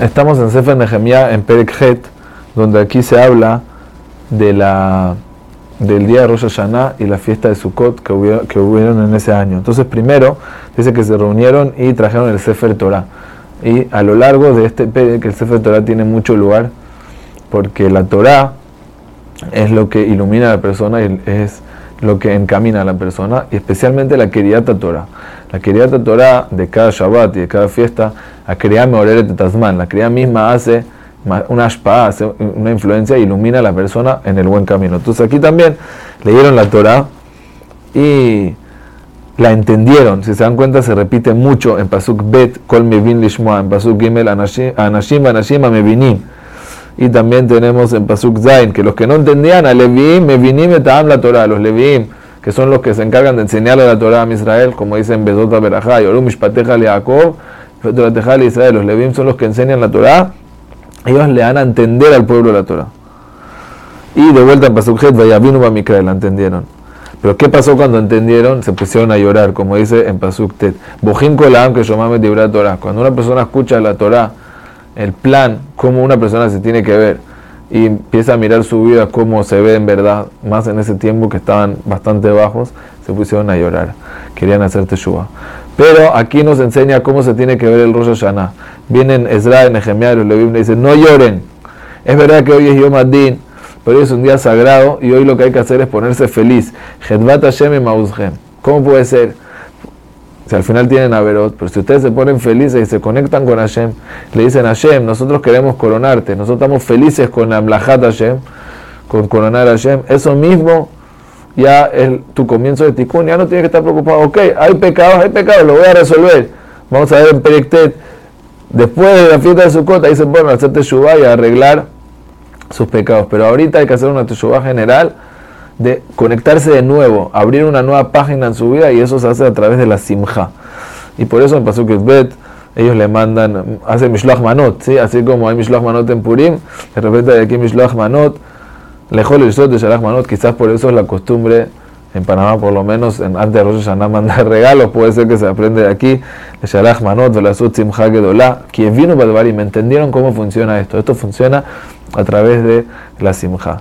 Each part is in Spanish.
Estamos en Sefer Nehemiah en Perek donde aquí se habla de la, del día de Rosh Hashanah y la fiesta de Sukkot que, hubieron, en ese año. Entonces, primero dice que se reunieron y trajeron el Sefer Torah. Y a lo largo de este Perek, el Sefer Torah tiene mucho lugar porque la Torah es lo que ilumina a la persona y es lo que encamina a la persona, y especialmente la Keriata Torah. La Keriata Torah de cada Shabbat y de cada fiesta, la Kriya Meoreret Tasman, la Kriya misma hace una ashpa, hace una influencia, ilumina a la persona en el buen camino. Entonces aquí también leyeron la Torah y la entendieron. Si se dan cuenta, se repite mucho en Pasuk Bet, Kol Mevin Lishmoa, en Pasuk Gimel, Anashim, Anashim, Mevinim. Y también tenemos en Pasuk Zain que los que no entendían a Leviim, Mevinim etam la Torah, los Leviim, que son los que se encargan de enseñarle la Torah a Israel, como dicen Bezota Berajá, Yorum Mishpateja le Jacob, le Israel, los Leviim son los que enseñan la Torah, ellos le dan a entender al pueblo la Torah. Y de vuelta en Pasuk Het, Vayavinu la entendieron. Pero ¿qué pasó cuando entendieron? Se pusieron a llorar, como dice en Pasuk Tet. Bojin Kolam que Shomame Torah. Cuando una persona escucha la Torah, el plan, cómo una persona se tiene que ver y empieza a mirar su vida, cómo se ve en verdad, más en ese tiempo que estaban bastante bajos, se pusieron a llorar, querían hacer teshuva. Pero aquí nos enseña cómo se tiene que ver el Rosh Hashanah. Vienen Ezra y Nehemiah y los Levim le dicen, no lloren. Es verdad que hoy es Yom Adin, pero hoy es un día sagrado y hoy lo que hay que hacer es ponerse feliz. ¿Cómo puede ser? Si al final tienen Averot, pero si ustedes se ponen felices y se conectan con Hashem, le dicen Hashem, nosotros queremos coronarte, nosotros estamos felices con Amlahat Hashem, con coronar Hashem, eso mismo ya es tu comienzo de tikkun, ya no tienes que estar preocupado, ok, hay pecados, hay pecados, lo voy a resolver. Vamos a ver en Periktet, después de la fiesta de Sukkot, ahí se pueden hacer teshuva y arreglar sus pecados, pero ahorita hay que hacer una teshuva general de conectarse de nuevo, abrir una nueva página en su vida y eso se hace a través de la simja. Y por eso en Pasuk Bet ellos le mandan, hace Mishloach Manot, ¿sí? así como hay Mishloach Manot en Purim, de repente hay aquí Mishloach Manot, lejos el de Shalach Manot, quizás por eso es la costumbre en Panamá por lo menos en, antes de Rosh Hashanah mandar regalos, puede ser que se aprende de aquí, de Manot, la Simcha quien vino y me entendieron cómo funciona esto, esto funciona a través de la Simcha.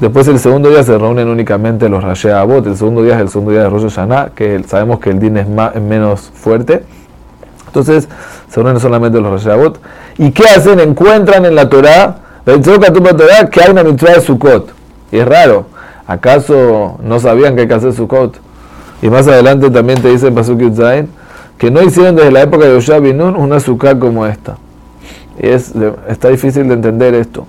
Después el segundo día se reúnen únicamente los Rashi Abot. El segundo día es el segundo día de Rosh Hashanah, que sabemos que el din es más, menos fuerte. Entonces se reúnen solamente los Rashi. ¿Y qué hacen? Encuentran en la Torah, que hay una mitzvah de Sukkot. Y es raro. ¿Acaso no sabían que hay que hacer Sukkot? Y más adelante también te dicen Pasuk Zain que no hicieron desde la época de Yoshua Binun una Sukkot como esta. Y es, está difícil de entender esto.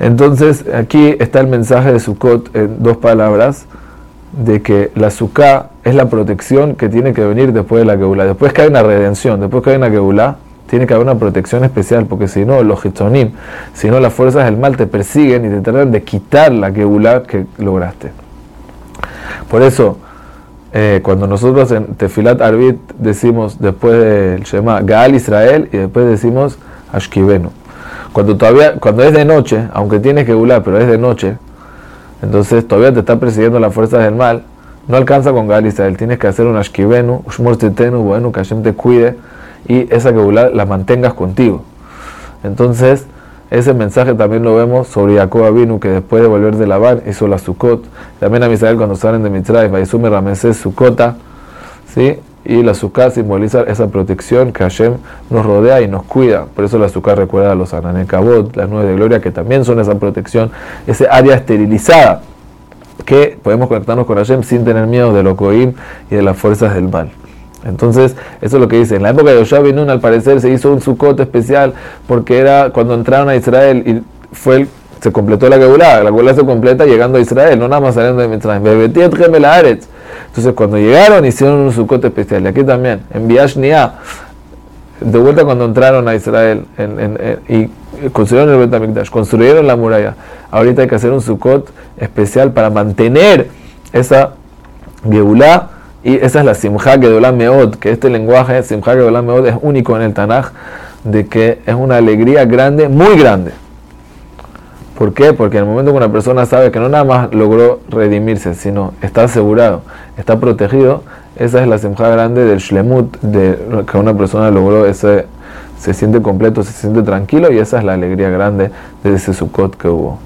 Entonces, aquí está el mensaje de Sukkot en dos palabras, de que la Sukkah es la protección que tiene que venir después de la Geulah. Después que hay una redención, después que hay una Geulah, tiene que haber una protección especial, porque si no, los Hitzonim, si no, las fuerzas del mal te persiguen y te tratan de quitar la Geulah que lograste. Por eso, eh, cuando nosotros en Tefilat Arbit decimos después del Shema Gaal Israel y después decimos Ashkivenu. Cuando todavía, cuando es de noche, aunque tienes que gular, pero es de noche, entonces todavía te está persiguiendo la fuerza del mal, no alcanza con Gal Israel, tienes que hacer un ashkivenu, ushmor bueno, que Hashem te cuide y esa que la mantengas contigo. Entonces, ese mensaje también lo vemos sobre Jacob Avinu, que después de volver de Labán hizo la Sukkot. También a Misael cuando salen de Mitzrayim, Vaisume Ramesés Sukkota, ¿sí? Y la azúcar simboliza esa protección que Hashem nos rodea y nos cuida. Por eso la azúcar recuerda a los Ananekabot, las nubes de gloria, que también son esa protección, ese área esterilizada, que podemos conectarnos con Hashem sin tener miedo de lo y de las fuerzas del mal. Entonces, eso es lo que dice. En la época de Yoshua Binun, al parecer, se hizo un Sukkot especial porque era cuando entraron a Israel y fue el, se completó la Geulah. La Geulah se completa llegando a Israel, no nada más saliendo de Mitzrayim. Entonces, cuando llegaron, hicieron un sucote especial. Y aquí también, en Biashnia, de vuelta cuando entraron a Israel y construyeron el Betamikdash, construyeron la muralla. Ahorita hay que hacer un sukkot especial para mantener esa Geulá y esa es la Simcha Geulá Meod, que este lenguaje, Simcha Geulá Meod, es único en el Tanaj, de que es una alegría grande, muy grande. ¿Por qué? Porque en el momento que una persona sabe que no nada más logró redimirse, sino está asegurado, está protegido, esa es la semja grande del shlemut, de que una persona logró ese se siente completo, se siente tranquilo y esa es la alegría grande de ese Sukkot que hubo.